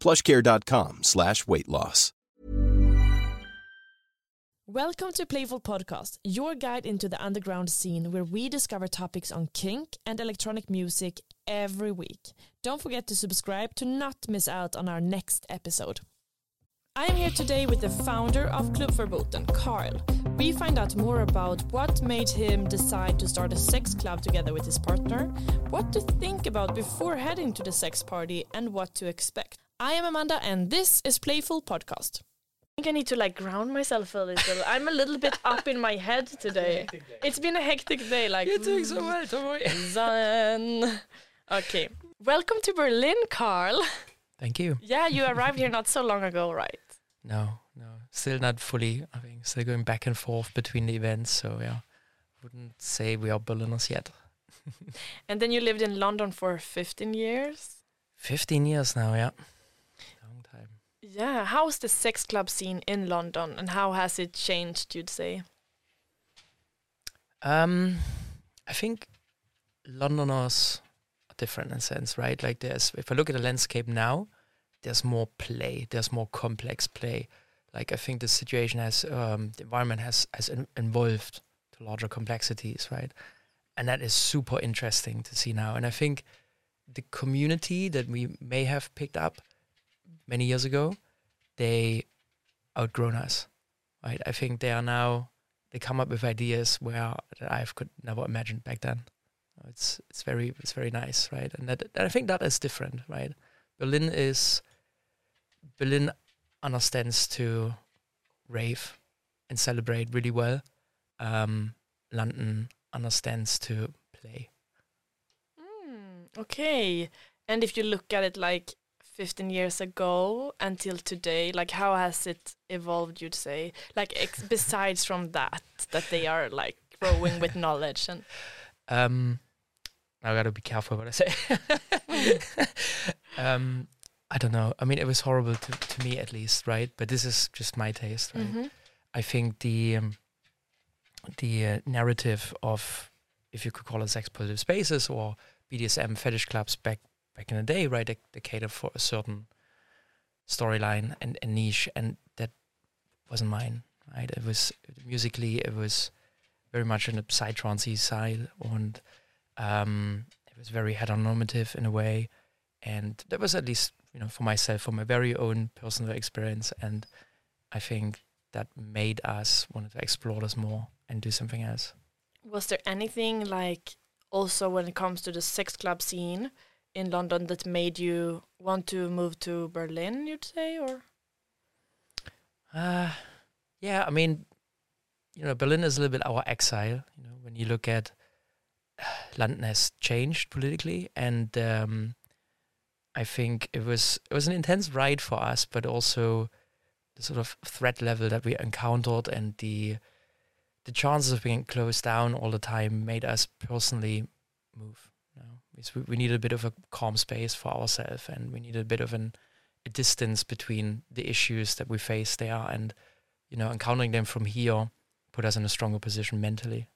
plushcare.com slash weight loss. Welcome to Playful Podcast, your guide into the underground scene where we discover topics on kink and electronic music every week. Don't forget to subscribe to not miss out on our next episode. I am here today with the founder of Klub Verboten, Karl. We find out more about what made him decide to start a sex club together with his partner, what to think about before heading to the sex party, and what to expect. I am Amanda, and this is Playful Podcast. I think I need to like ground myself a little. I'm a little bit up in my head today. It's been a hectic day. Like You're doing so well, don't worry. Zen. Okay, welcome to Berlin, Karl. Thank you. Yeah, you arrived here not so long ago, right? No, no, still not fully. I think still going back and forth between the events. So yeah, wouldn't say we are Berliners yet. And then you lived in London for 15 years. Fifteen years now, yeah, long time. Yeah, how's the sex club scene in London and how has it changed, you'd say? Um, I think Londoners are different in a sense, right? Like there's, if I look at the landscape now, there's more play, there's more complex play. Like I think the situation has, um, the environment has has in, evolved to larger complexities, right? And that is super interesting to see now. And I think the community that we may have picked up many years ago, they outgrown us, right? I think they are now they come up with ideas where I could never imagine back then. It's it's very it's very nice, right? And that, that I think that is different, right? Berlin is Berlin understands to rave and celebrate really well. Um, London understands to play. Mm, okay. And if you look at it like 15 years ago until today, like how has it evolved, you'd say? Like ex- besides from that, that they are like growing with knowledge and Um, I gotta be careful what I say. um, I don't know. I mean, it was horrible to, to me at least, right? But this is just my taste, right? Mhm. I think the um, the uh, narrative of, if you could call it sex positive spaces or BDSM fetish clubs back back in the day, right? They, they cater for a certain storyline and, and niche, and that wasn't mine, right? It was musically, it was very much on the psytrance side, and um, it was very heteronormative in a way, and that was at least you know for myself, for my very own personal experience, and I think that made us want to explore this more and do something else. was there anything like also when it comes to the sex club scene in London that made you want to move to Berlin, you'd say, or Uh, yeah, I mean, you know, Berlin is a little bit our exile. You know, when you look at London has changed politically, and um, I think it was it was an intense ride for us, but also the sort of threat level that we encountered and the the chances of being closed down all the time made us personally move. Because we, we needed a bit of a calm space for ourselves, and we need a bit of an a distance between the issues that we face there and you know encountering them from here put us in a stronger position mentally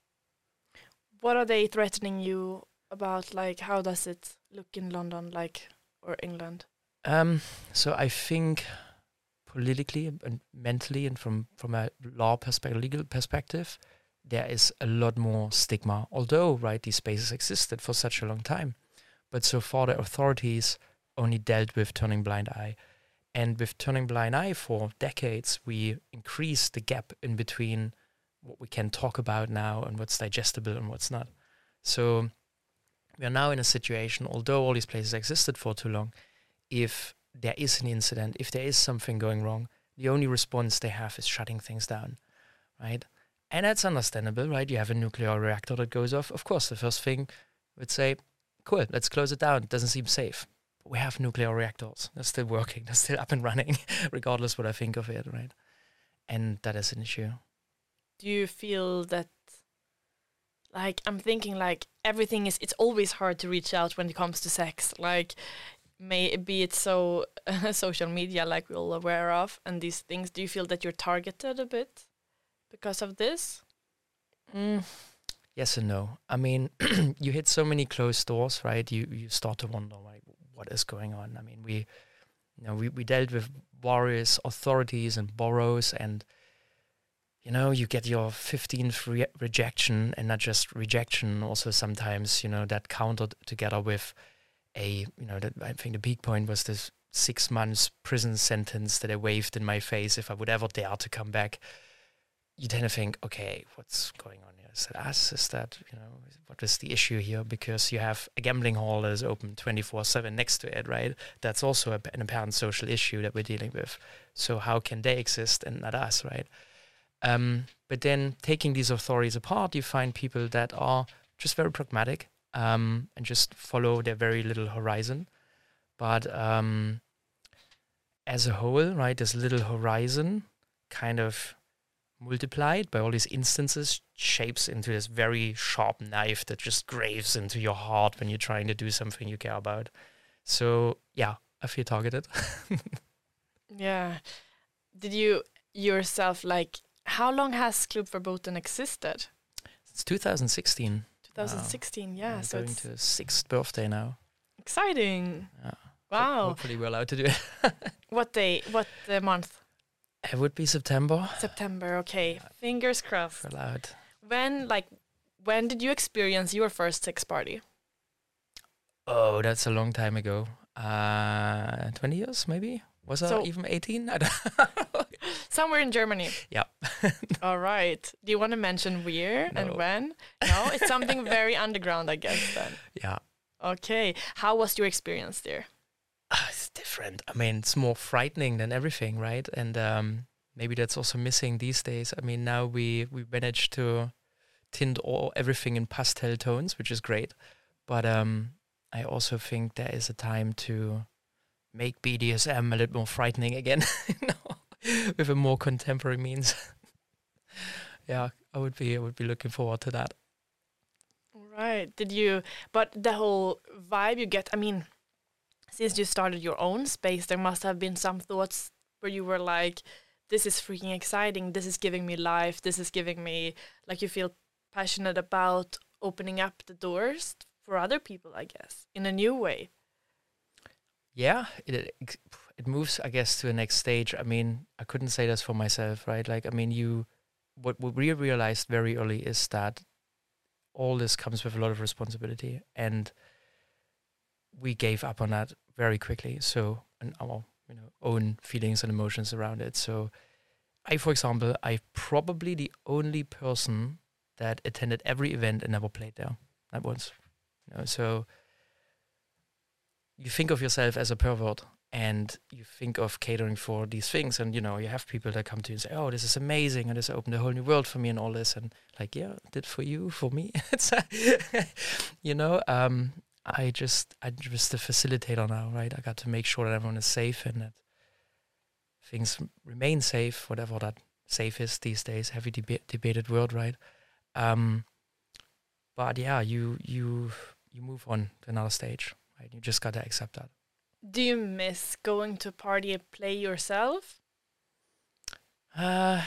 What are they threatening you about? Like, how does it look in London, like, or England? um so i think politically and mentally and from from a law perspective legal perspective there is a lot more stigma although right these spaces existed for such a long time. But so far the authorities only dealt with turning blind eye. And with turning blind eye for decades we increased the gap in between what we can talk about now and what's digestible and what's not. So we are now in a situation although all these places existed for too long if there is an incident if there is something going wrong the only response they have is shutting things down right and that's understandable right? You have a nuclear reactor that goes off. Of course the first thing would say cool let's close it down. It doesn't seem safe. But we have nuclear reactors. They're still working. They're still up and running regardless what i think of it right? And that is an issue. Do you feel that, like, I'm thinking, like, everything is, it's always hard to reach out when it comes to sex. Like, may be it so social media, like we're all aware of, and these things. Do you feel that you're targeted a bit because of this? Mm. Yes and no. I mean, you hit so many closed doors, right? You you start to wonder, like, what is going on? I mean, we, you know, we, we dealt with various authorities and boroughs, and you know, you get your fifteenth re- rejection, and not just rejection, also sometimes, you know, that countered together with a, you know, that I think the peak point was this six months prison sentence that they waved in my face if I would ever dare to come back you tend to think, okay, what's going on here? Is that us? Is that, you know, what is the issue here? Because you have a gambling hall that is open 24 7 next to it, right? That's also a, an apparent social issue that we're dealing with. So, how can they exist and not us, right? Um, but then taking these authorities apart, you find people that are just very pragmatic um, and just follow their very little horizon. But um, as a whole, right, this little horizon kind of multiplied by all these instances shapes into this very sharp knife that just graves into your heart when you're trying to do something you care about. So yeah, I feel targeted. Yeah. Did you yourself like? How long has Klub Verboten existed? it's 2016. 2016. Yeah. I'm so going it's to sixth birthday now. exciting. Yeah. Wow. Hopefully we're allowed to do it. What day? What uh, month? It would be September. September. Okay. Fingers crossed. We're allowed. When like when did you experience your first sex party? Oh, that's a long time ago. Uh, 20 years maybe? Was I even 18? I don't Somewhere in Germany. yeah. All right. Do you want to mention where and when? No, it's something very underground, I guess. Then. yeah. Okay. How was your experience there? Ah, it's different. I mean, it's more frightening than everything, right? And um, maybe that's also missing these days. I mean, now we we managed to tint all everything in pastel tones, which is great. But um, I also think there is a time to make BDSM a little more frightening again, you know, with a more contemporary means. yeah, I would be I would be looking forward to that. Right. Did you? But the whole vibe you get. I mean, since you started your own space, there must have been some thoughts where you were like, "This is freaking exciting. This is giving me life. This is giving me like you feel passionate about opening up the doors for other people. I guess in a new way. yeah it it- moves i guess to the next stage i mean i couldn't say this for myself right like i mean you what what we realized very early is that all this comes with a lot of responsibility and we gave up on that very quickly. So and our you know own feelings and emotions around it. So i for example i probably the only person that attended every event and never played there not once you know? So you think of yourself as a pervert and you think of catering for these things and you know you have people that come to you and say oh this is amazing and this opened a whole new world for me and all this. And like yeah did for you for me. You know um i just i'm just a facilitator now right i got to make sure that everyone is safe and that things remain safe whatever that safe is these days heavy deba- debated world right? Um but yeah you you you move on to another stage right? You just got to accept that. Do you miss going to a party and play yourself? Uh,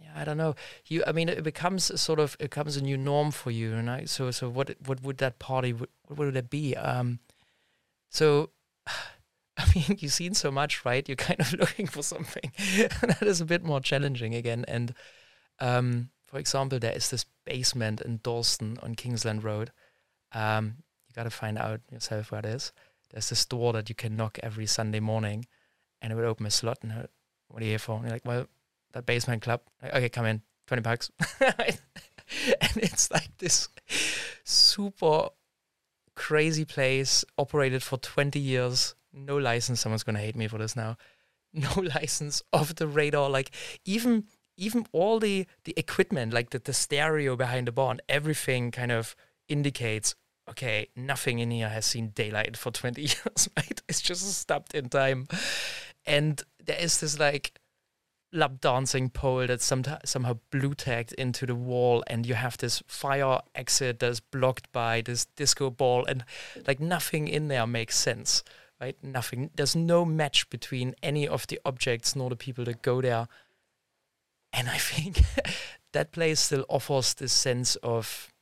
yeah, I don't know. You, I mean, it becomes a sort of it becomes a new norm for you, and I. So, so what? What would that party? What would it be? Um, so, I mean, you've seen so much, right? You're kind of looking for something that is a bit more challenging again. And um, for example, there is this basement in Dalston on Kingsland Road. Um, you got to find out yourself where it is. There's this door that you can knock every Sunday morning, and it would open a slot. And uh, what are you here for? And you're like, well, basement club. Okay, come in, twenty bucks. and it's like this super crazy place operated for 20 years. No license. Someone's going to hate me for this now. No license off the radar. Like even even all the the equipment like the, the stereo behind the bar and everything kind of indicates okay nothing in here has seen daylight for 20 years right? It's just stopped in time. And there is this like lap dancing pole that's some, somehow blue tagged into the wall and you have this fire exit that's blocked by this disco ball and like nothing in there makes sense right? Nothing. There's no match between any of the objects nor the people that go there. And i think that place still offers this sense of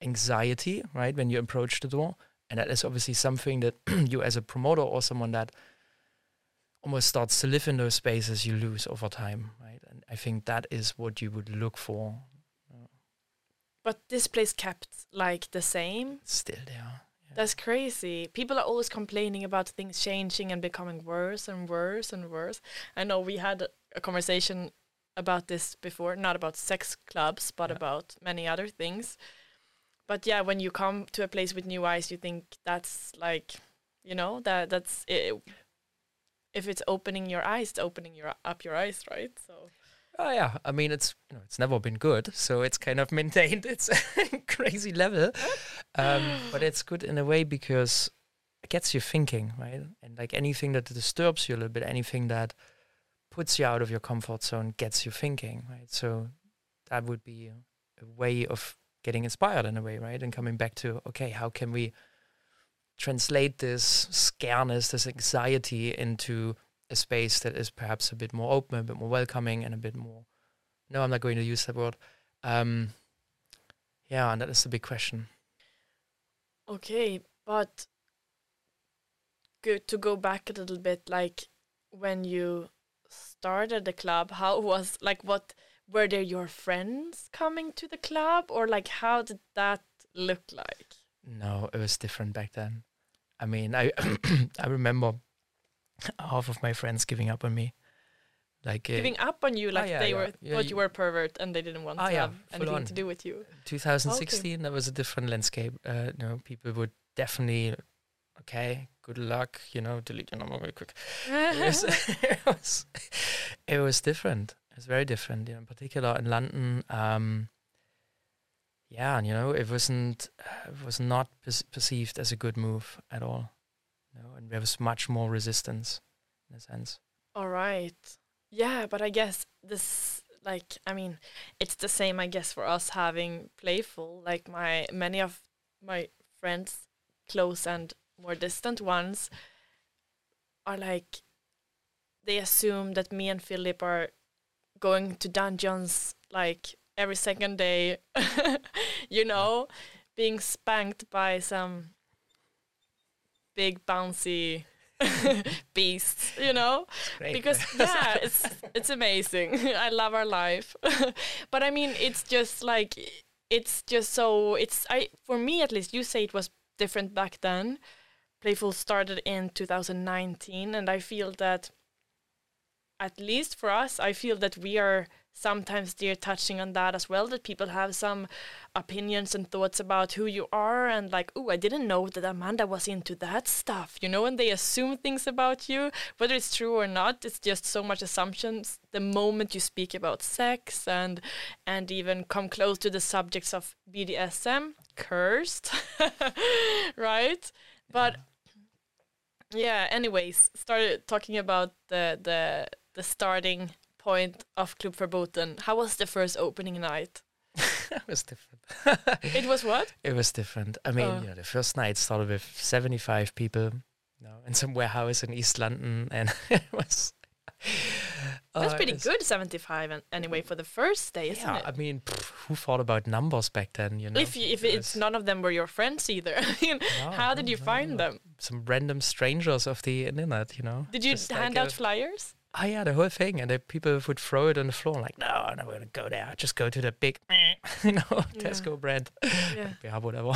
anxiety right when you approach the door. And that is obviously something that you as a promoter or someone that almost starts to live in those spaces you lose over time, right? And I think that is what you would look for. But this place kept like the same. Still there. Yeah. That's crazy. People are always complaining about things changing and becoming worse and worse and worse. I know we had a conversation about this before, not about sex clubs, but yeah. about many other things. But yeah, when you come to a place with new eyes, you think that's like, you know, that that's it, if it's opening your eyes, it's opening your up your eyes, right? So. Oh yeah, I mean it's you know it's never been good, so it's kind of maintained its crazy level, um, but it's good in a way because it gets you thinking, right? And like anything that disturbs you a little bit, anything that puts you out of your comfort zone gets you thinking, right? So that would be a, a way of getting inspired in a way, right? And coming back to okay, how can we translate this scareness, this anxiety into a space that is perhaps a bit more open, a bit more welcoming, and a bit more. No, I'm not going to use that word. Um, yeah, and that is the big question. Okay, but good to go back a little bit, like when you started the club, how was like what were there your friends coming to the club, or like how did that look like? No, it was different back then. I mean, I I remember half of my friends giving up on me. Like uh, giving up on you, like oh, yeah, they yeah. were yeah, thought you, you, were a pervert and they didn't want oh, to have anything on. to do with you. 2016, okay. that was a different landscape. Uh, you know, people would definitely, okay, good luck. You know, delete your number very quick. it, was, it, was, it was different. It was very different. You know, in particular in London. Um, yeah, and you know, it wasn't uh, it was not perceived as a good move at all. You know, and there was much more resistance in a sense. All right. Yeah, but I guess this like I mean, it's the same I guess for us having playful. Like my many of my friends, close and more distant ones, are like they assume that me and Philip are going to dungeons like every second day, you know, being spanked by some big bouncy beasts, you know, because yeah, it's it's amazing. I love our life, but I mean, it's just like it's just so it's I for me at least. You say it was different back then. Playful started in 2019, and I feel that at least for us, I feel that we are sometimes they're touching on that as well that people have some opinions and thoughts about who you are and like oh i didn't know that amanda was into that stuff you know and they assume things about you. Whether it's true or not it's just so much assumptions the moment you speak about sex and and even come close to the subjects of bdsm cursed right? But yeah anyways started talking about the the the starting point of Klub Verboten. How was the first opening night? it was different. it was what? It was different. I mean, oh. you know, the first night started with 75 people no, in some warehouse in East London, and it was. That's uh, pretty good, 75 an- anyway, for the first day, isn't Yeah, it? I mean, pff, who thought about numbers back then? You know, if you, if It it's none of them were your friends either, I mean, No, how did you no, find no. them? some random strangers of the internet, you know. Did you like hand a- out flyers? Oh yeah, the whole thing, and the people would throw it on the floor, like, no, no, we're gonna go there. Just go to the big, you know, Tesco brand. Yeah. yeah, whatever.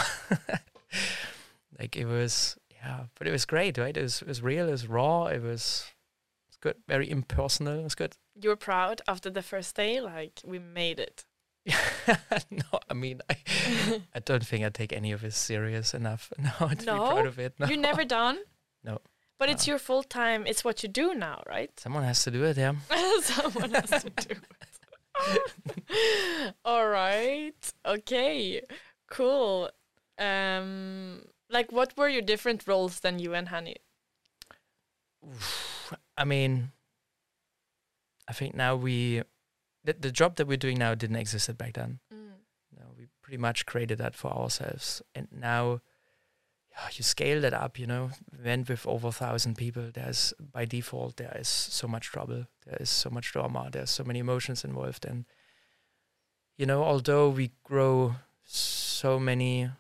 like it was, yeah, but it was great, right? It was, it was real, it was raw, it was, it was good, very impersonal. It was good. You were proud after the first day, like we made it. no, I mean, I, I don't think I take any of it serious enough now to be proud of it. No. You never done? No. But it's your full time. It's what you do now, right? Someone has to do it, yeah. Someone has to do it. All right. Okay. Cool. Um, like, what were your different roles than you and Hani? I mean, I think now we, the, the job that we're doing now didn't exist back then. No, we pretty much created that for ourselves. And now, you scale that up, you know, went with over a thousand people. There's, by default, there is so much trouble. There is so much drama. There's so many emotions involved. And, you know, although we grow so many,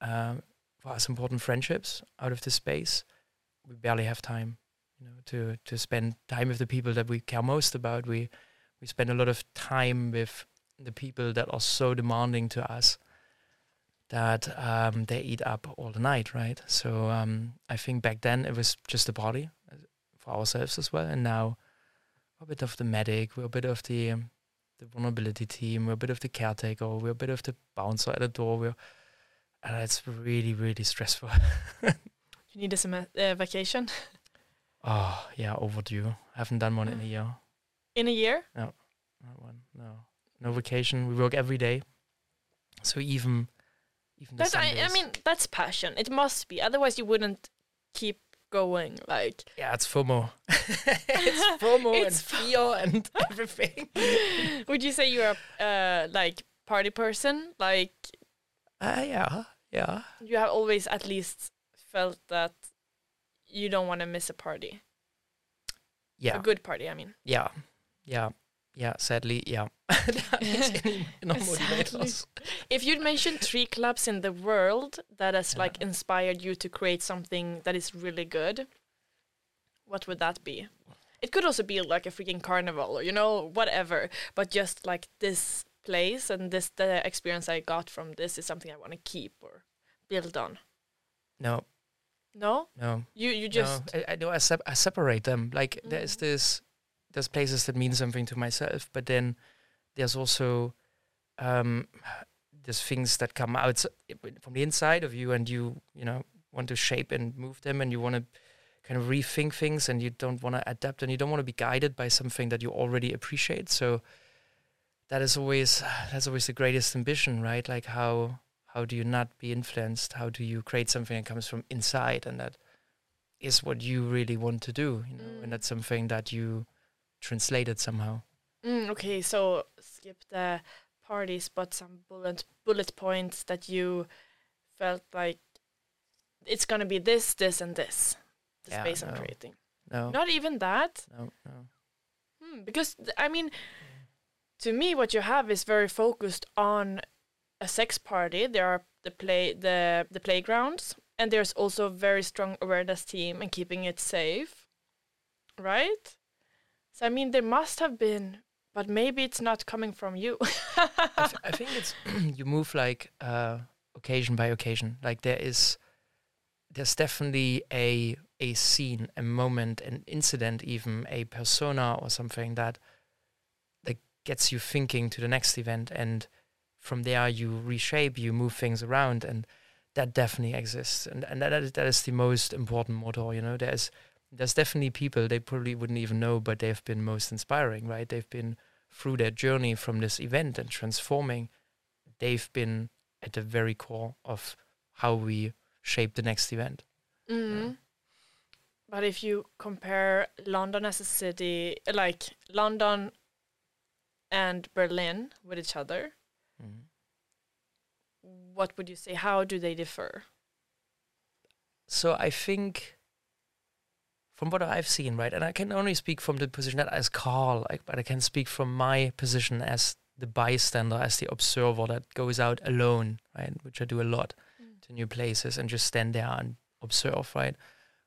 um, for us, important friendships out of this space, we barely have time, you know, to, to spend time with the people that we care most about. We, we spend a lot of time with the people that are so demanding to us that um, they eat up all the night, right? So um, I think back then it was just a party uh, for ourselves as well, and now we're a bit of the medic, we're a bit of the um, the vulnerability team, we're a bit of the caretaker, we're a bit of the bouncer at the door. We're and it's really really stressful. You need a sem- uh, vacation oh yeah, overdue. I haven't done one in a year. in a year. Not one. No, no vacation. We work every day. So even even the That's, I, I mean, that's passion. It must be. Otherwise, you wouldn't keep going. Like, yeah, it's FOMO. it's FOMO It's and fear and everything. would you say you're a uh, like party person? Like, Uh, yeah, yeah. you have always at least felt that you don't want to miss a party, Yeah, a good party. I mean, yeah, yeah, yeah. Sadly, yeah. that is any no Sadly. if you'd mentioned three clubs in the world that has Yeah. like inspired you to create something that is really good, what would that be? It could also be like a freaking carnival or you know whatever, but just like this place and this the experience I got from this is something I want to keep or build on. No, No, no. you you just no, I, I know I, sep- I separate them. Like there's mm. this, there's places that mean something to myself, but then there's also um, there's things that come out from the inside of you, and you you know want to shape and move them, and you want to kind of rethink things, and you don't want to adapt, and you don't want to be guided by something that you already appreciate. So that is always that's always the greatest ambition, right? Like how how do you not be influenced? How do you create something that comes from inside, and that is what you really want to do, you know, Mm. and that's something that you translated somehow. Mm, okay, so skip the parties, but some bullet bullet points that you felt like it's gonna be this, this, and this. The Yeah, space I'm creating. No, Not even that. no, no. Hmm, because th- I mean, to me, what you have is very focused on a sex party. There are the play the the playgrounds, and there's also a very strong awareness team and keeping it safe, right? So I mean, there must have been, but maybe it's not coming from you. I, th- I think it's you move like uh, occasion by occasion. Like there is, there's definitely a a scene, a moment, an incident, even a persona or something that that gets you thinking to the next event, and from there you reshape, you move things around, and that definitely exists, and and that is, that is the most important motor. You know, there's there's definitely people they probably wouldn't even know, but they've been most inspiring, right? They've been through their journey from this event and transforming, they've been at the very core of how we shape the next event. mm. But if you compare London as a city, like London and Berlin with each other, what would you say? How do they differ? So I think from what I've seen, right, and I can only speak from the position that as Karl, like, but I can speak from my position as the bystander, as the observer that goes out alone, right, which I do a lot mm. to new places and just stand there and observe, right.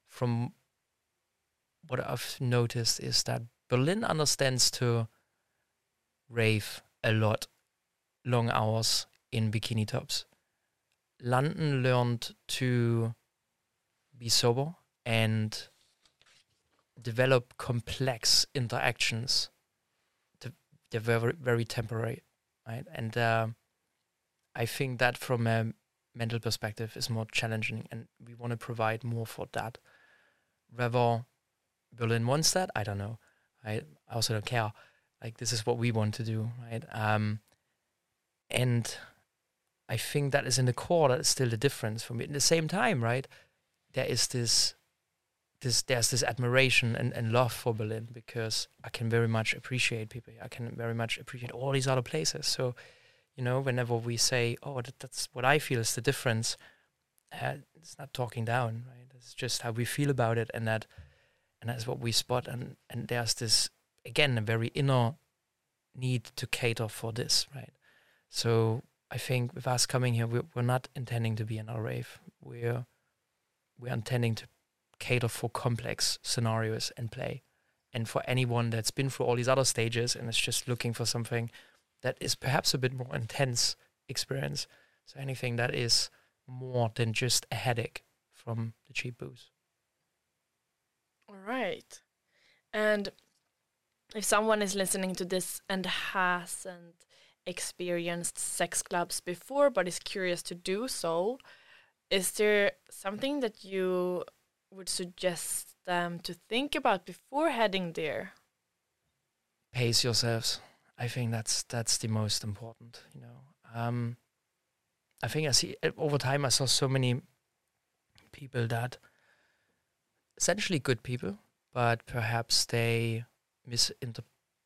From what I've noticed is that Berlin understands to rave a lot, long hours in bikini tops. London learned to be sober and develop complex interactions. They're very, very temporary, right? And uh, I think that from a mental perspective is more challenging, and we want to provide more for that. Whether Berlin wants that, I don't know. I also don't care. Like this is what we want to do, right? Um, and I think that is in the core that is still the difference for me. At the same time, right? There is this this there's this admiration and, and love for Berlin because I can very much appreciate people. I can very much appreciate all these other places. So, you know, whenever we say, "Oh, that, that's what I feel is the difference," uh, it's not talking down, right? It's just how we feel about it, and that and that's what we spot. And and there's this again a very inner need to cater for this, right? So I think with us coming here, we're, we're not intending to be an rave. We're we're intending to cater for complex scenarios and play. And for anyone that's been through all these other stages and is just looking for something that is perhaps a bit more intense experience. So anything that is more than just a headache from the cheap booze. All right. And if someone is listening to this and hasn't experienced sex clubs before but is curious to do so, is there something that you would suggest them to think about before heading there? Pace yourselves. I think that's that's the most important. You know, um, I think I see over time I saw so many people that essentially good people, but perhaps they misinter-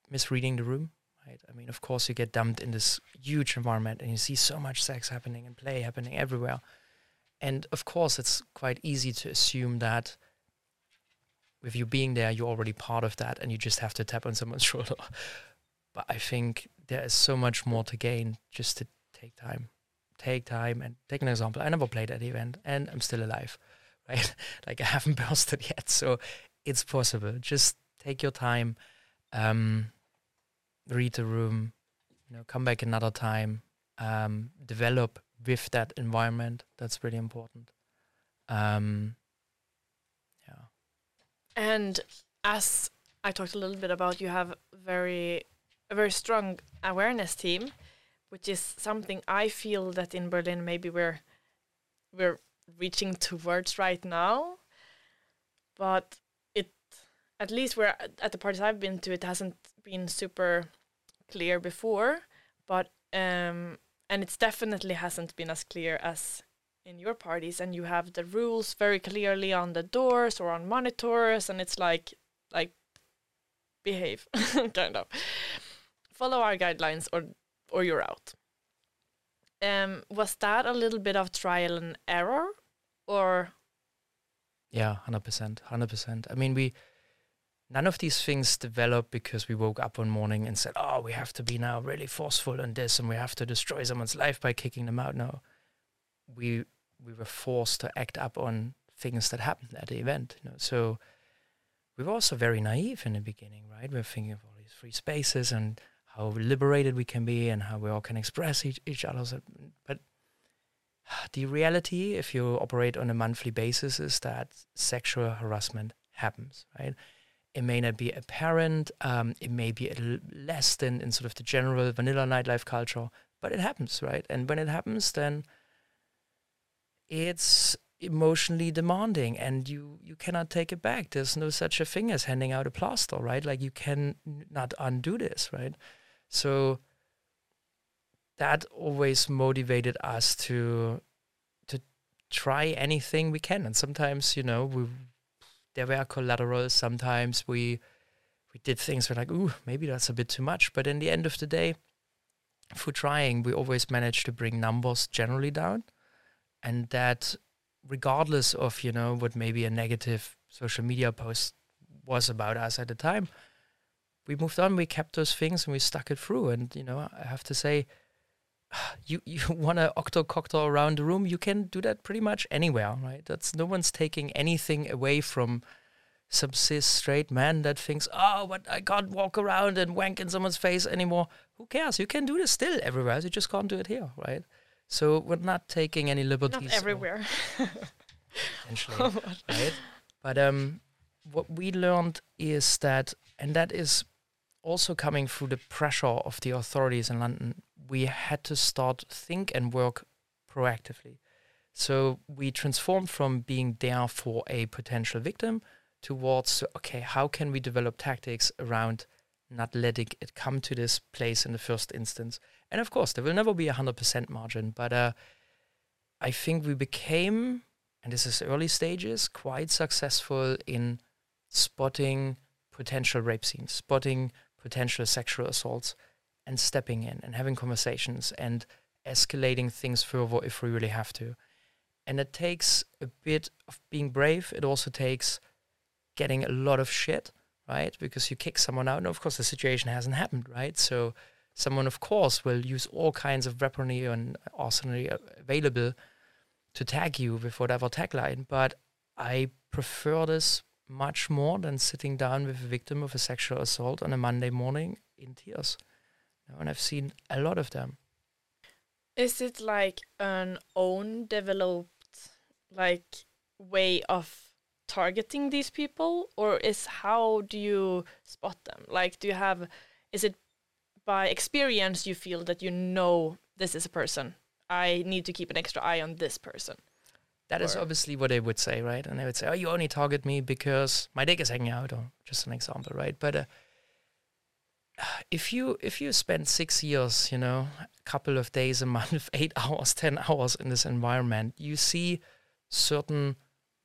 misreading the room. Right? I mean, of course, you get dumped in this huge environment, and you see so much sex happening and play happening everywhere. And of course, it's quite easy to assume that with you being there, you're already part of that, and you just have to tap on someone's shoulder. But I think there is so much more to gain just to take time, take time, and take an example. I never played at the event, and I'm still alive right? like I haven't bursted yet, so it's possible. Just take your time, um, read the room, you know, come back another time, um, develop with that environment. That's really important. Um, yeah. And as I talked a little bit about, you have very a very strong awareness team, which is something I feel that in Berlin maybe we're we're reaching towards right now. But it, at least where at the parties I've been to, it hasn't been super clear before. But um, and it's definitely hasn't been as clear as in your parties. And you have the rules very clearly on the doors or on monitors, and it's like like behave kind of follow our guidelines or or you're out. Um, was that a little bit of trial and error, or? Yeah, hundred percent, hundred percent. I mean, we none of these things developed because we woke up one morning and said, "Oh, we have to be now really forceful in this, and we have to destroy someone's life by kicking them out." No, we we were forced to act up on things that happened at the event. You know, so we were also very naive in the beginning, right? We are thinking of all these free spaces and how liberated we can be and how we all can express each, each other. But the reality, if you operate on a monthly basis, is that sexual harassment happens, right? It may not be apparent, um, it may be less than in sort of the general vanilla nightlife culture, but it happens, right? And when it happens, then it's emotionally demanding and you you cannot take it back there's no such a thing as handing out a plaster right like you can not undo this right so that always motivated us to to try anything we can. And sometimes, you know, we there were collaterals. Sometimes we we did things we're like, ooh, maybe that's a bit too much. But in the end of the day, for trying, we always managed to bring numbers generally down, and that regardless of you know what maybe a negative social media post was about us at the time. We moved on. We kept those things and we stuck it through. And you know, I have to say, you you want to octo cocktail around the room, you can do that pretty much anywhere, right? That's no one's taking anything away from some cis straight man that thinks, oh, but I can't walk around and wank in someone's face anymore. Who cares? You can do this still everywhere. You just can't do it here, right? So we're not taking any liberties. Not everywhere. Essentially, right? But um, what we learned is that, and that is also coming through the pressure of the authorities in London, we had to start think and work proactively. So we transformed from being there for a potential victim towards okay, how can we develop tactics around not letting it come to this place in the first instance? And of course, there will never be a hundred percent margin, but uh, I think we became, and this is early stages, quite successful in spotting potential rape scenes, spotting potential sexual assaults, and stepping in and having conversations and escalating things further if we really have to. And it takes a bit of being brave. It also takes getting a lot of shit, right? Because you kick someone out, and of course the situation hasn't happened, right? So someone, of course, will use all kinds of weaponry and arsenal available to tag you with whatever tagline. But I prefer this much more than sitting down with a victim of a sexual assault on a Monday morning in tears. And I've seen a lot of them. Is it like an own developed like way of targeting these people or is how do you spot them? Like do you have is it by experience you feel that you know this is a person? I need to keep an extra eye on this person. That is obviously what they would say, right? And they would say, "Oh, you only target me because my dick is hanging out," or just an example, right? But uh, if you if you spend six years, you know, a couple of days a month, eight hours, ten hours in this environment, you see certain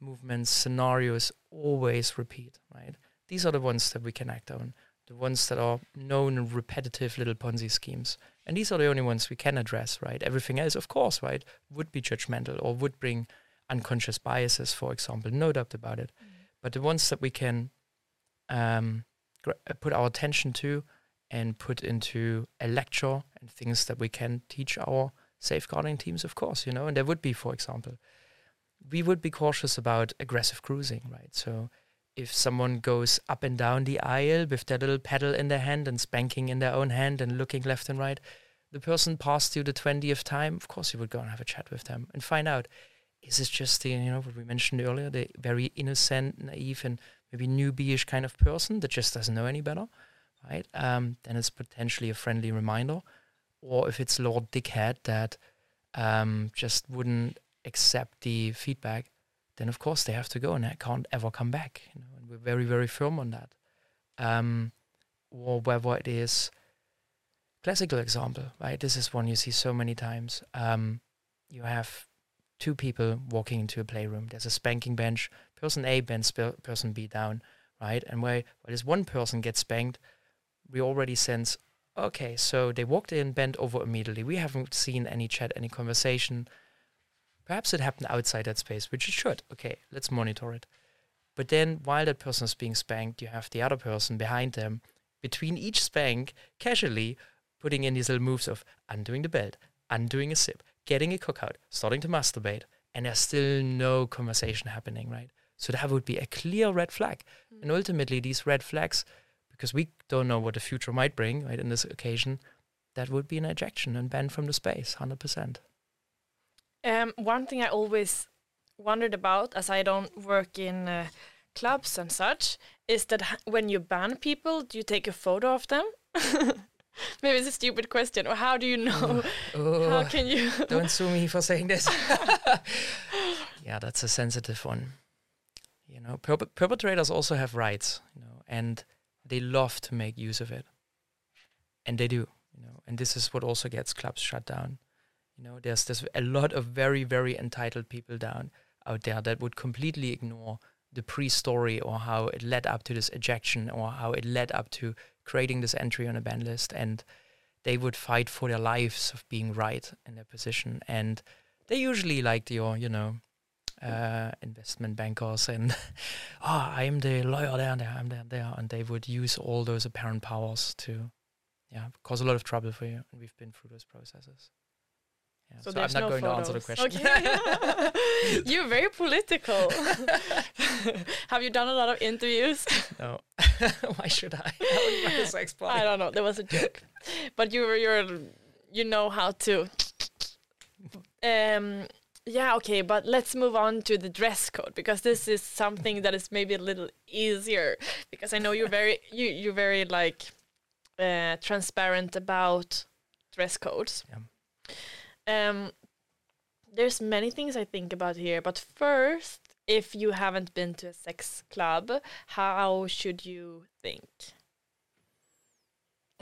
movements, scenarios always repeat, right? These are the ones that we can act on, the ones that are known repetitive little Ponzi schemes. And these are the only ones we can address, right? Everything else, of course, right, would be judgmental or would bring unconscious biases, for example, no doubt about it. Mm. But the ones that we can um, put our attention to and put into a lecture and things that we can teach our safeguarding teams, of course, you know, and there would be, for example, we would be cautious about aggressive cruising, right? So if someone goes up and down the aisle with their little pedal in their hand and spanking in their own hand and looking left and right, the person passed you the 20th time, of course you would go and have a chat with them and find out is this just the, you know, what we mentioned earlier, the very innocent, naive, and maybe newbie-ish kind of person that just doesn't know any better, right? Um, then it's potentially a friendly reminder. Or if it's Lord Dickhead that um, just wouldn't accept the feedback, then of course they have to go and they can't ever come back. You know, and we're very, very firm on that. Um, or whether it is classical example, right? This is one you see so many times. Um, you have two people walking into a playroom. There's a spanking bench. Person A bends person B down, right? And where, where this one person gets spanked, we already sense, okay, so they walked in, bent over immediately. We haven't seen any chat, any conversation. Perhaps it happened outside that space, which it should. Okay, let's monitor it. But then while that person is being spanked, you have the other person behind them, between each spank, casually putting in these little moves of undoing the belt, undoing a sip, getting a cookout, starting to masturbate, and there's still no conversation happening, right? So that would be a clear red flag. Mm. And ultimately, these red flags, because we don't know what the future might bring, right, in this occasion, that would be an ejection and ban from the space, 100%. Um, one thing I always wondered about, as I don't work in uh, clubs and such, is that when you ban people, do you take a photo of them? Maybe it's a stupid question. Or how do you know? Oh, how can you? don't sue me for saying this. yeah, that's a sensitive one. You know, perpetrators also have rights. You know, and they love to make use of it, and they do. You know, and this is what also gets clubs shut down. You know, there's there's a lot of very very entitled people down out there that would completely ignore the pre-story or how it led up to this ejection or how it led up to creating this entry on a ban list and they would fight for their lives of being right in their position and they usually like your you know uh, investment bankers, and oh, I am the lawyer there and there, I'm there and there, and they would use all those apparent powers to, yeah, cause a lot of trouble for you. And we've been through those processes. Yeah, So so, I'm not no going to answer the question. Okay. You're very political. Have you done a lot of interviews? no, why should I? I would run sex party. I don't know. There was a joke, but you you're you know how to. Um. Yeah. Okay. But let's move on to the dress code because this is something that is maybe a little easier because I know you're very you you're very like uh, transparent about dress codes. Yeah. Um. There's many things I think about here, but first, if you haven't been to a sex club, how should you think?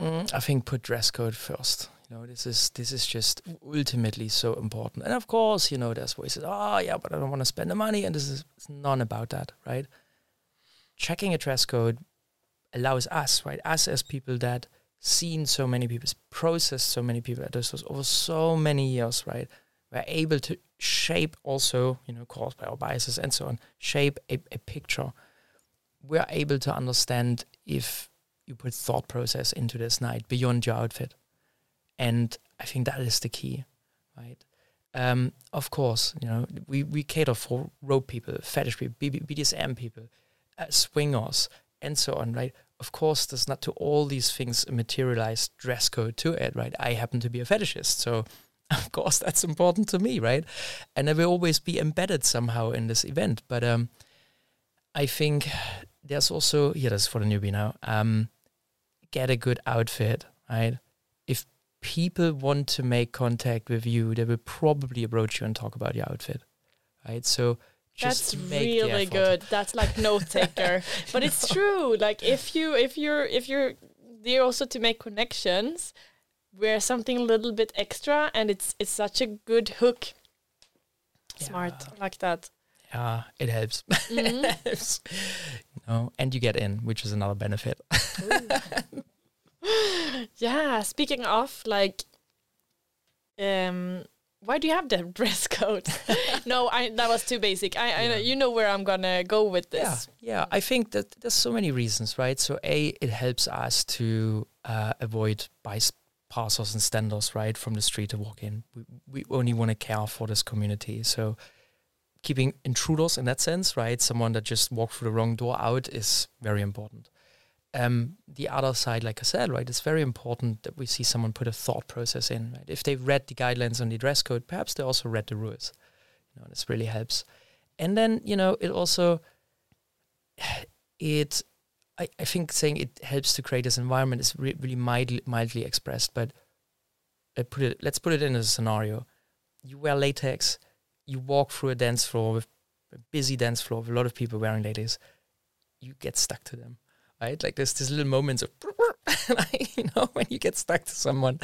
Mm, I think put dress code first. You know, this is this is just ultimately so important. And of course, you know, there's voices. Oh, yeah, but I don't want to spend the money, and this is none about that, right? Checking a dress code allows us, right, us as people that seen so many people, processed so many people, this was over so many years, right? We're able to shape also, you know, caused by our biases and so on, shape a, a picture. We're able to understand if you put thought process into this night beyond your outfit. And I think that is the key, right? Um, of course, you know, we, we cater for rope people, fetish people, BDSM people, uh, swingers, and so on, right? Of course, there's not to all these things a materialized dress code to it, right? I happen to be a fetishist, so of course that's important to me, right? And I will always be embedded somehow in this event. But um, I think there's also yeah, that's for the newbie now. Um, get a good outfit, right? People want to make contact with you, they will probably approach you and talk about your outfit, right? So just That's really good. That's like note taker. but it's true. Like if you if you're if you're there also to make connections, wear something a little bit extra and it's it's such a good hook. Smart. Yeah. I like that. Yeah, it helps. Mhm. it helps. No, and you get in, which is another benefit. Yeah, speaking of like um why do you have the dress code? no, I that was too basic. I, I Yeah. you know where I'm gonna go with this. Yeah, yeah. I think that there's so many reasons, right? So a, it helps us to uh, avoid bypassers and standers, right, from the street to walk in. We, we only want to care for this community. So keeping intruders in that sense, right, someone that just walked through the wrong door out is very important. Um, the other side, like I said, right, it's very important that we see someone put a thought process in. Right, if they've read the guidelines on the dress code, perhaps they also read the rules. You know, this really helps. And then you know, it also it I, I think saying it helps to create this environment is re- really mildly, mildly expressed but I put it let's put it in a scenario you wear latex you walk through a dance floor with a busy dance floor with a lot of people wearing latex you get stuck to them right? Like there's these little moments of you know when you get stuck to someone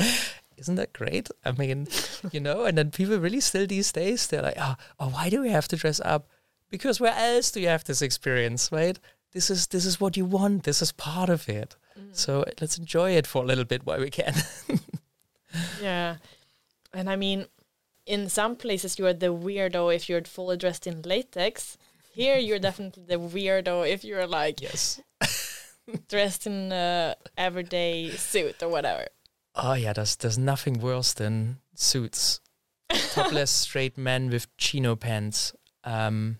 isn't that great? I mean you know and then people really still these days they're like oh, oh why do we have to dress up? Because where else do you have this experience right? This is this is what you want. This is part of it. Mm. So uh, let's enjoy it for a little bit while we can. Yeah. And I mean, in some places you are the weirdo if you're fully dressed in latex. Here you're definitely the weirdo if you're like yes dressed in a everyday suit or whatever. oh yeah there's there's nothing worse than suits topless straight men with chino pants um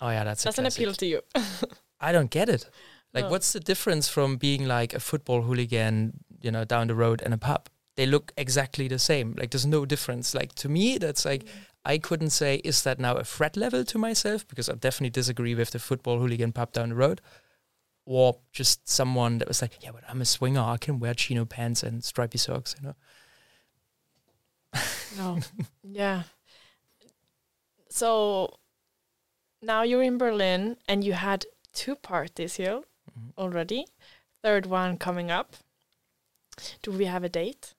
oh yeah that's Doesn't appeal to you. I don't get it. Like, Oh. what's the difference from being like a football hooligan, you know, down the road in a pub? They look exactly the same. Like, there's no difference. Like, to me, that's like, I couldn't say, is that now a threat level to myself? Because I definitely disagree with the football hooligan pub down the road. Or just someone that was like, yeah, but I'm a swinger. I can wear chino pants and stripy socks, you know? No. yeah. So now you're in Berlin and you had two parties here Mhm. already. Third one coming up. Do we have a date?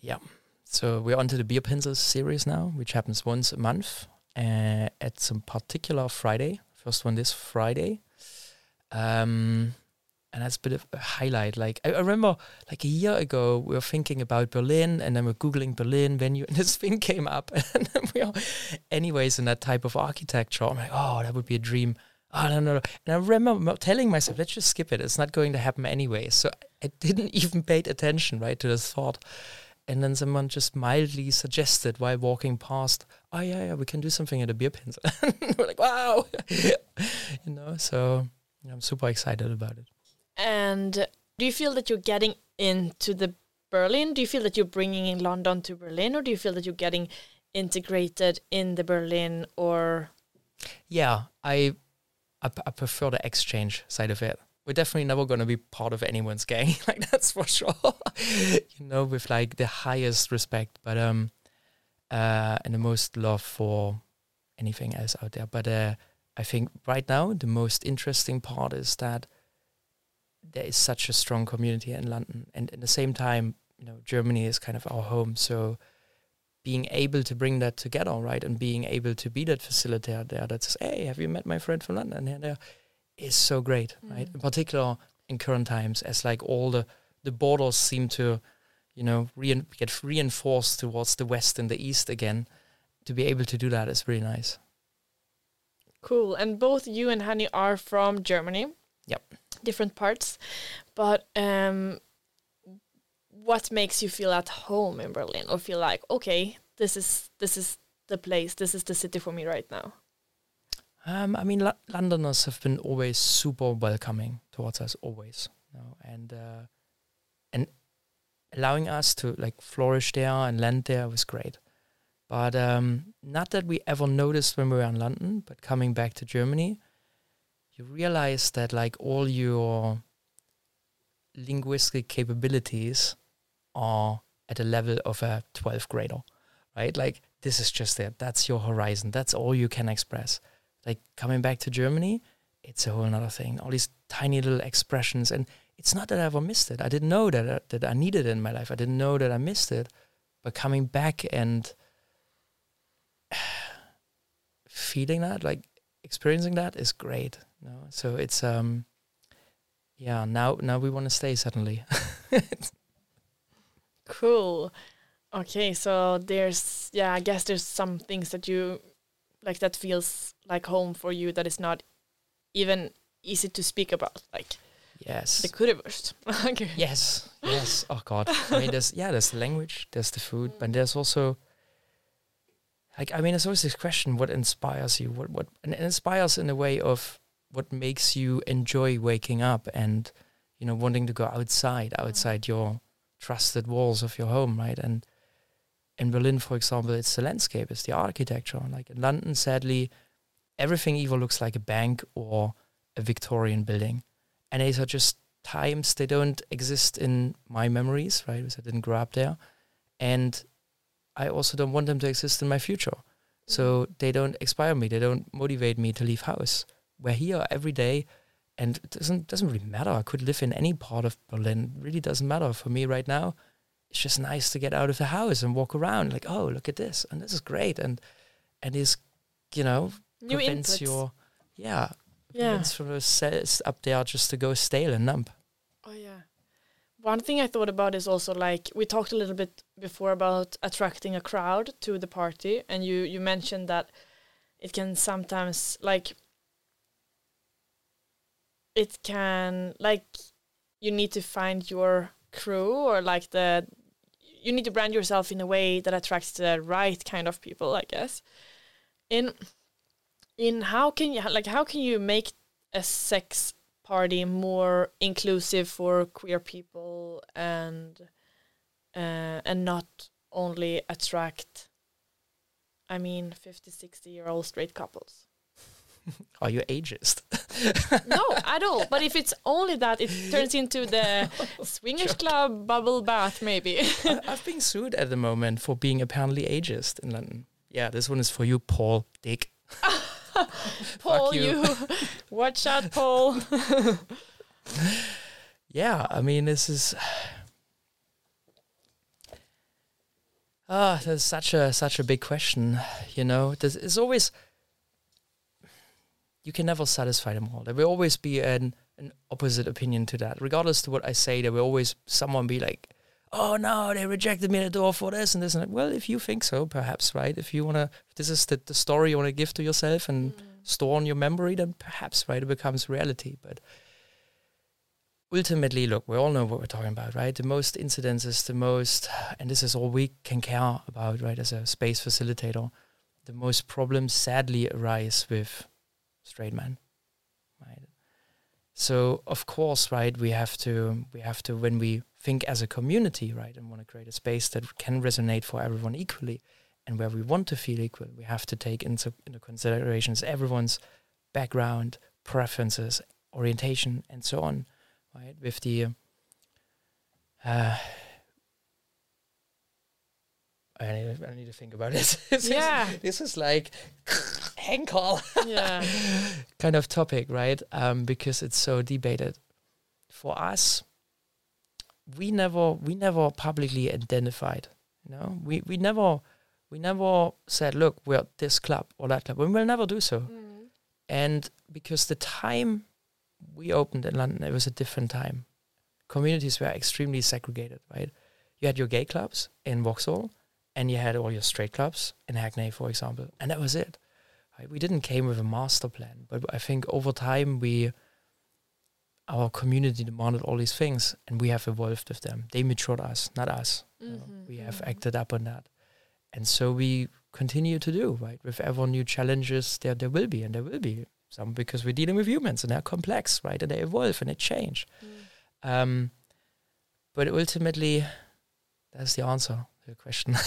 Yeah. So we're on to the Bierpinsel series now, which happens once a month uh, at some particular Friday. First one this Friday. Um, and that's a bit of a highlight. Like I, I remember, like a year ago, we were thinking about Berlin, and then we're googling Berlin venue, and this thing came up, and we are, anyways, in that type of architecture. I'm like, oh, that would be a dream. Oh, no, no, no. And I remember telling myself, let's just skip it. It's not going to happen anyway. So I didn't even pay attention, right, to this thought. And then someone just mildly suggested while walking past, oh, yeah, yeah, we can do something at a beer pins. we're like, wow. you know, so I'm super excited about it. And do you feel that you're getting into the Berlin? Do you feel that you're bringing in London to Berlin, or do you feel that you're getting integrated in the Berlin? Or yeah, I I, I prefer the exchange side of it. We're definitely never going to be part of anyone's gang, like that's for sure. you know, with like the highest respect, but um, uh, and the most love for anything else out there. But uh, I think right now the most interesting part is that there is such a strong community in London, and at the same time, you know, Germany is kind of our home. So being able to bring that together, right, and being able to be that facilitator there that says, "Hey, have you met my friend from London?" Here, there, is so great, mm. right? In particular, in current times, as like all the the borders seem to, you know, rein- get reinforced towards the west and the east again. To be able to do that is really nice. Cool. And both you and Hani are from Germany. Yep different parts. But um, what makes you feel at home in Berlin, or feel like okay, this is this is the place, this is the city for me right now? Um, I mean, L- Londoners have been always super welcoming towards us, always, you know, and uh, and allowing us to like flourish there and land there was great. But um, not that we ever noticed when we were in London, but coming back to Germany, you realize that like all your linguistic capabilities are at a level of a 12th grader, right? Like this is just it. That's your horizon. That's all you can express. Like coming back to Germany, it's a whole other thing. All these tiny little expressions, and it's not that I ever missed it. I didn't know that uh, that I needed it in my life. I didn't know that I missed it. But coming back and feeling that, like experiencing that, is great. No, so it's um, yeah. Now now we want to stay suddenly. cool. Okay, so there's yeah. I guess there's some things that you like that feels like home for you that is not even easy to speak about, like. Yes. The currywurst. okay. Yes. Yes. Oh God. I mean, there's yeah, there's the language, there's the food, but there's also like I mean, it's always this question: what inspires you? What what and it inspires in a way of what makes you enjoy waking up and you know wanting to go outside mm-hmm. outside your trusted walls of your home right? And in berlin for example it's the landscape it's the architecture. Like in london sadly everything either looks like a bank or a victorian building. And these are just times they don't exist in my memories right? Because i didn't grow up there. And i also don't want them to exist in my future so mm-hmm. they don't inspire me they don't motivate me to leave house we're here every day and it doesn't doesn't really matter. I could live in any part of Berlin. It really doesn't matter for me right now. It's just nice to get out of the house and walk around. Like, oh, look at this, and this is great, and and is, you know, New prevents inputs. your yeah, yeah, prevents from up there just to go stale and numb. One thing I thought about is also like we talked a little bit before about attracting a crowd to the party, and you you mentioned that it can sometimes like it can like you need to find your crew or like the you need to brand yourself in a way that attracts the right kind of people i guess. In in how can you like how can you make a sex party more inclusive for queer people and uh, and not only attract i mean 50 60 year old straight couples Are you ageist? no, at all. But if it's only that, it turns into the swingers club bubble bath, maybe. I, have been sued at the moment for being apparently ageist in London. Yeah, this one is for you, Paul Dick. Paul, you. you. Watch out, Paul. yeah, I mean, this is. Ah, oh, there's such a such a big question. You know, there's it's always you can never satisfy them all. There will always be an an opposite opinion to that. Regardless to what I say, there will always someone be like, "Oh no, they rejected me at the door for this and this and that." Well, if you think so, perhaps right. If you wanna, if this is the, the story you wanna give to yourself and mm. store on your memory, then perhaps right it becomes reality. But ultimately, look, we all know what we're talking about, right? The most incidences, the most, and this is all we can care about, right? As a space facilitator, the most problems sadly arise with straight men? So of course, right, we have to we have to when we think as a community, right, and want to create a space that can resonate for everyone equally, and where we want to feel equal, we have to take into into considerations everyone's background, preferences, orientation, and so on, right? With the uh, I need, I need to think about it. this Yeah. is, this is like Henkel Yeah. kind of topic, right? Um, because it's so debated. For us, we never we never publicly identified. You know, we we never we never said, look, we're this club or that club. We will never do so. And because the time we opened in London, it was a different time. Communities were extremely segregated, right? You had your gay clubs in Vauxhall, and you had all your straight clubs in Hackney, for example, and that was it. Right? We didn't came with a master plan, but I think over time we, our community demanded all these things, and we have evolved with them. They matured us, not us. you know. Mhm, We have mhm. acted up on that, and so we continue to do right with ever new challenges. There, there will be, and there will be some because we're dealing with humans, and they're complex, right? And they evolve and they change. Um, but ultimately, that's the answer to the question.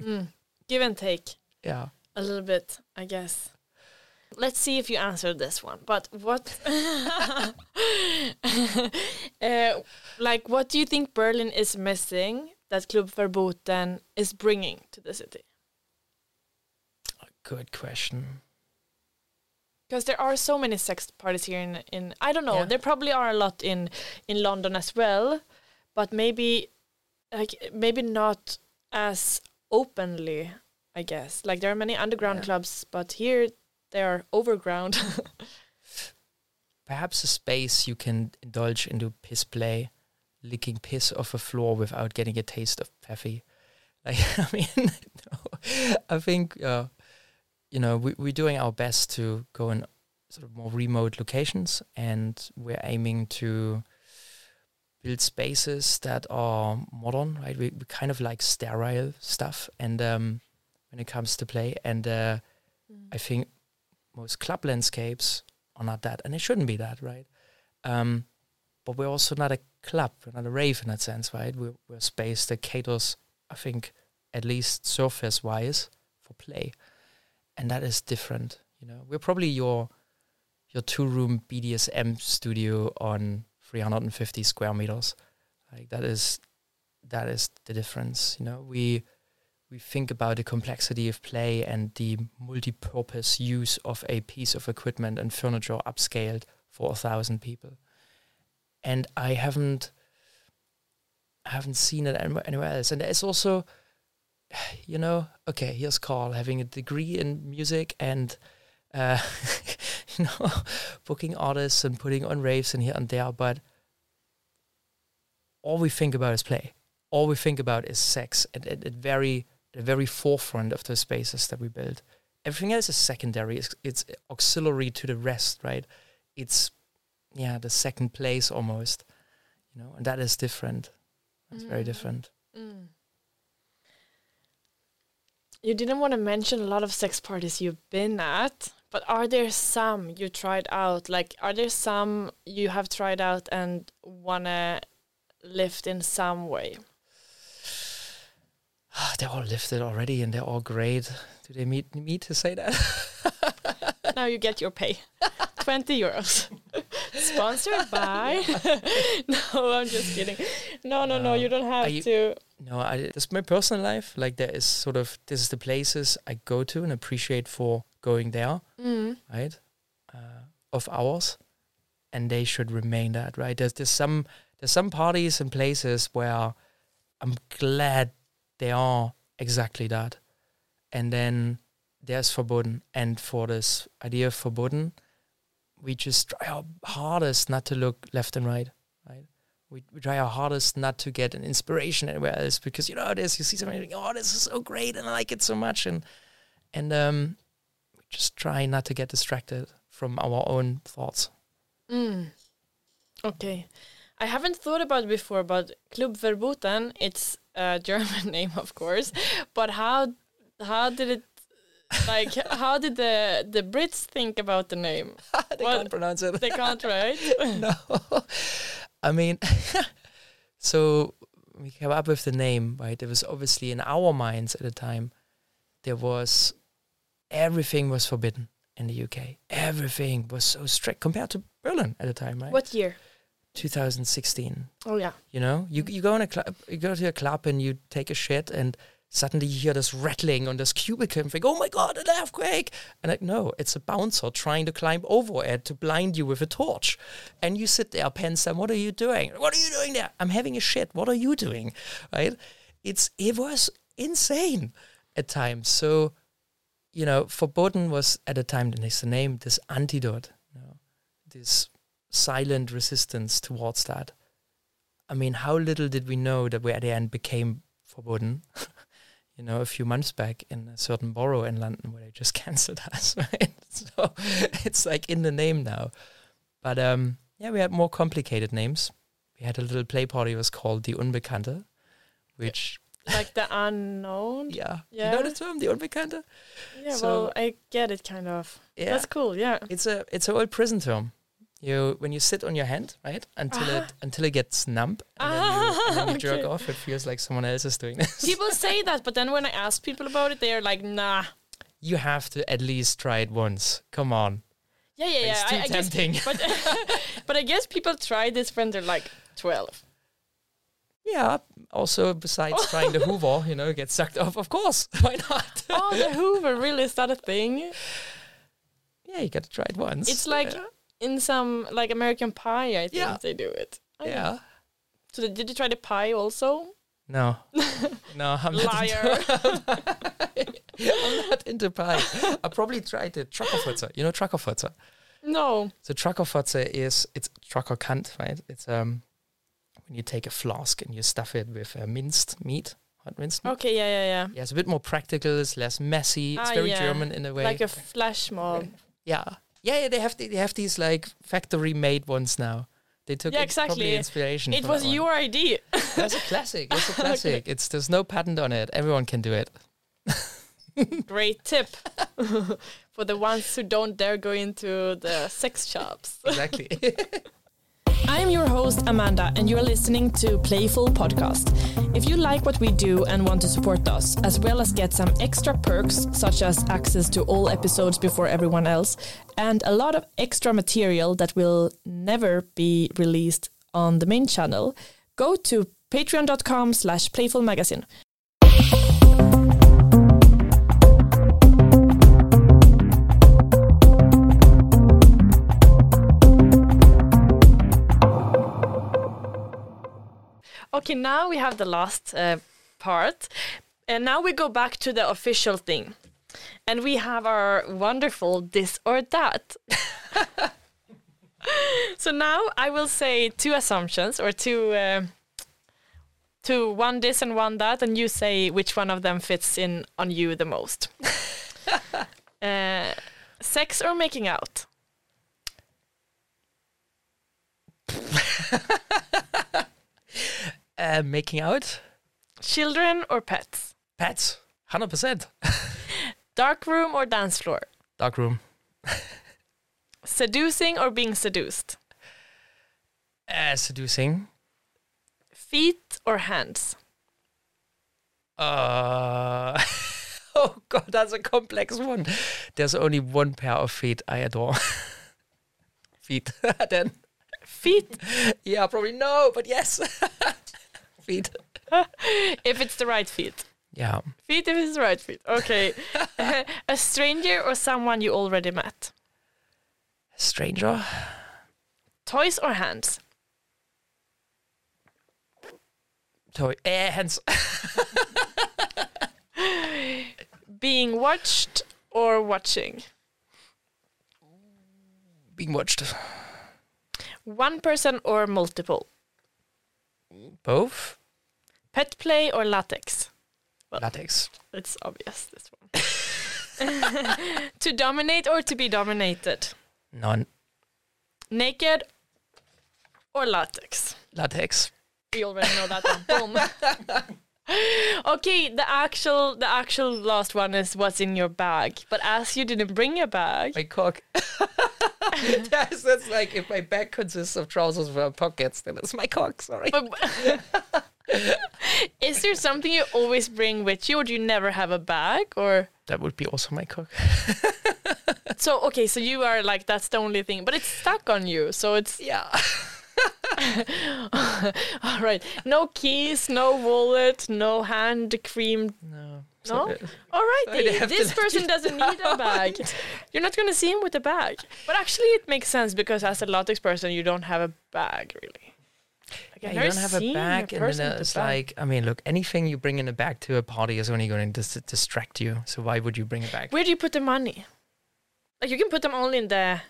Mm. Give and take yeah. A little bit, I guess. Let's see if you answered this one. But what, uh, like, what do you think Berlin is missing that Klub Verboten is bringing to the city? Good question. Because there are so many sex parties here in, in I don't know, Yeah. there probably are a lot in in London as well, but maybe like maybe not as openly, I guess. Like there are many underground Yeah. clubs, but here they are overground. Perhaps a space you can indulge into piss play, licking piss off a floor without getting a taste of Peffy. Like, I mean, no, I think, uh, you know, we, we're doing our best to go in sort of more remote locations and we're aiming to build spaces that are modern, right? We, we kind of like sterile stuff and um, when it comes to play. And uh, I think most club landscapes are not that, and it shouldn't be that, right? Um, but we're also not a club, we're not a rave in that sense, right? We're, we're a space that caters, I think, at least surface-wise, for play, and that is different. You know, we're probably your your two-room BDSM studio on 350 square meters. Like that is that is the difference. You know, we we think about the complexity of play and the multi-purpose use of a piece of equipment and furniture upscaled for a thousand people. And I haven't I haven't seen it anywhere else. And it's also, you know, okay, here's Karl having a degree in music and uh, you know, booking artists and putting on raves and here and there, but all we think about is play. All we think about is sex at, at, at very the very forefront of the spaces that we build. Everything else is secondary. It's, it's auxiliary to the rest, right? It's yeah, the second place almost, you know, and that is different. That's very different. Mm. You didn't want to mention a lot of sex parties you've been at, but are there some you tried out? Like, are there some you have tried out and wanna lift in some way? They're all lifted already, and they're all great. Do they need me to say that? now you get your pay, twenty euros. Sponsored by? no, I'm just kidding. No, no, no. You don't have you- to. No, I, this my personal life. Like there is sort of this is the places I go to and appreciate for going there, Mm. right? Uh, of ours, and they should remain that, right? There's there's some there's some parties and places where I'm glad they are exactly that, and then there's forbidden, and for this idea of forbidden, we just try our hardest not to look left and right. Right. We, we try our hardest not to get an inspiration anywhere else because you know this you see something oh this is so great and I like it so much and and um we just try not to get distracted from our own thoughts. Mm. Okay. I haven't thought about before, but Klub Verboten, it's a German name, of course. But how how did it like how did the the Brits think about the name? they Well, can't pronounce it. They can't, right? no. I mean, so we came up with the name, right? It was obviously in our minds at the time, there was everything was forbidden in the UK. Everything was so strict compared to Berlin at the time, right? what year? 2016. Oh yeah. You know, you you go in a club, you go to a club and you take a shit, and suddenly you hear this rattling on this cubicle and think, "Oh my god, an earthquake!" And like, no, it's a bouncer trying to climb over it to blind you with a torch, and you sit there, Pensam, what are you doing? What are you doing there? I'm having a shit. What are you doing? Right? It's it was insane at times. So, you know, Verboten was at the time, and it's the name, this antidote, you know, this silent resistance towards that. I mean, how little did we know that we at the end became forbidden? you know, a few months back in a certain borough in London where they just cancelled us, right? So it's like in the name now. But um, yeah, we had more complicated names. We had a little play party. It was called the Unbekannte, which Like the unknown. yeah, Yeah. you know the term the Unbekannte. Yeah, So- well, I get it kind of. Yeah, That's cool. Yeah. it's a it's an old prison term. You when you sit on your hand, right, until it ah. until it gets numb, and then you, ah. and then you jerk Okay. off. It feels like someone else is doing this. People say that, but then when I ask people about it, they are like, "Nah." you have to at least try it once. Come on, Yeah, yeah, yeah. it's too I, I guess, tempting. but but I guess people try this when they're like twelve. yeah. Also, besides trying the Hoover, you know, get sucked off. Of course, why not? Oh, the Hoover really is that a thing? yeah, you got to try it once. It's like yeah. In some like American Pie. I think Yeah. they do it. Oh. yeah. So did you try the pie also? No, no, I'm not. Liar. I'm not into pie. I probably tried the Truckerfutzer. You know Truckerfutzer? no. So Truckerfutzer is it's Trucker Kant, right? It's um when you take a flask and you stuff it with uh, minced meat, hot minced meat. Okay. Yeah, yeah, yeah. Yeah, it's a bit more practical. It's less messy. It's Ah, very yeah. German in a way. Like a flash mob. yeah, yeah, yeah. They have the, they have these like factory made ones now. They took Yeah, exactly. inspiration. It was your idea. That's a classic. It's a classic. It's there's no patent on it. Everyone can do it. Great tip for the ones who don't dare go into the sex shops. Exactly. I'm your host, Amanda, and you're listening to Playful Podcast. If you like what we do and want to support us, as well as get some extra perks, such as access to all episodes before everyone else, and a lot of extra material that will never be released on the main channel, go to patreon.com slash playfulmagazine. Okay, now we have the last uh, part. And now we go back to the official thing. And we have our wonderful this or that. so now I will say two assumptions or two uh, two one this and one that and you say which one of them fits in on you the most. uh, sex or making out? uh, making out. Children or pets? Pets. Hundred percent. Dark room or dance floor? Dark room. Seducing or being seduced? Uh, seducing. Feet or hands? Uh, oh god, that's a complex one. There's only one pair of feet I adore. feet. then, Feet, yeah, probably no, but yes. Feet. if it's the right feet. Yeah. Feet if it's the right feet. Okay. a stranger or someone you already met? A Stranger. Toys or hands? Toy. Eh, hands. Being watched or watching? being watched. One person or multiple? Both Pet play or latex? Well- latex. It's obvious, this one. to dominate or to be dominated? None Naked or latex? latex. We already know that one. Boom. okay, the actual the actual last one is what's in your bag. But as you didn't bring your bag, My cock. yes, that's like if my bag consists of trousers without pockets, then it's my cock. Sorry. but is there something you always bring with you, or do you never have a bag? Or That would be also my cock. so okay, so you are like that's the only thing, but it's stuck on you, so it's Yeah. all right. No keys, no wallet, no hand cream. No. No. Sorry. Uh, all right, Dave, this person doesn't need a bag. You're not going to see him with a bag. But actually, it makes sense because as a latex person, you don't have a bag really. Like, Yeah, you don't have a bag, and then it's bag. like, I mean, look, anything you bring in a bag to a party is only going to dis- distract you. So why would you bring a bag? where do you put the money? Like you can put them only in the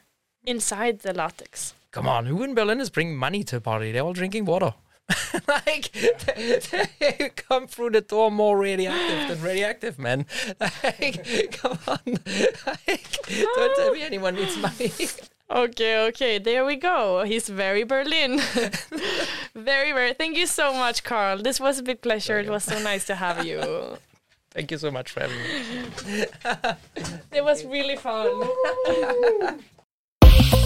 inside the latex. Come on, who in Berlin is bringing money to a party? They're all drinking water. like they, they come through the door more radioactive than radioactive, man. Like, come on, like, don't tell me anyone needs money. Okay, okay, there we go. He's very Berlin. very, very. Thank you so much, Karl. This was a big pleasure. It was so nice to have you. Thank you so much for having me. It was really fun.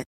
it.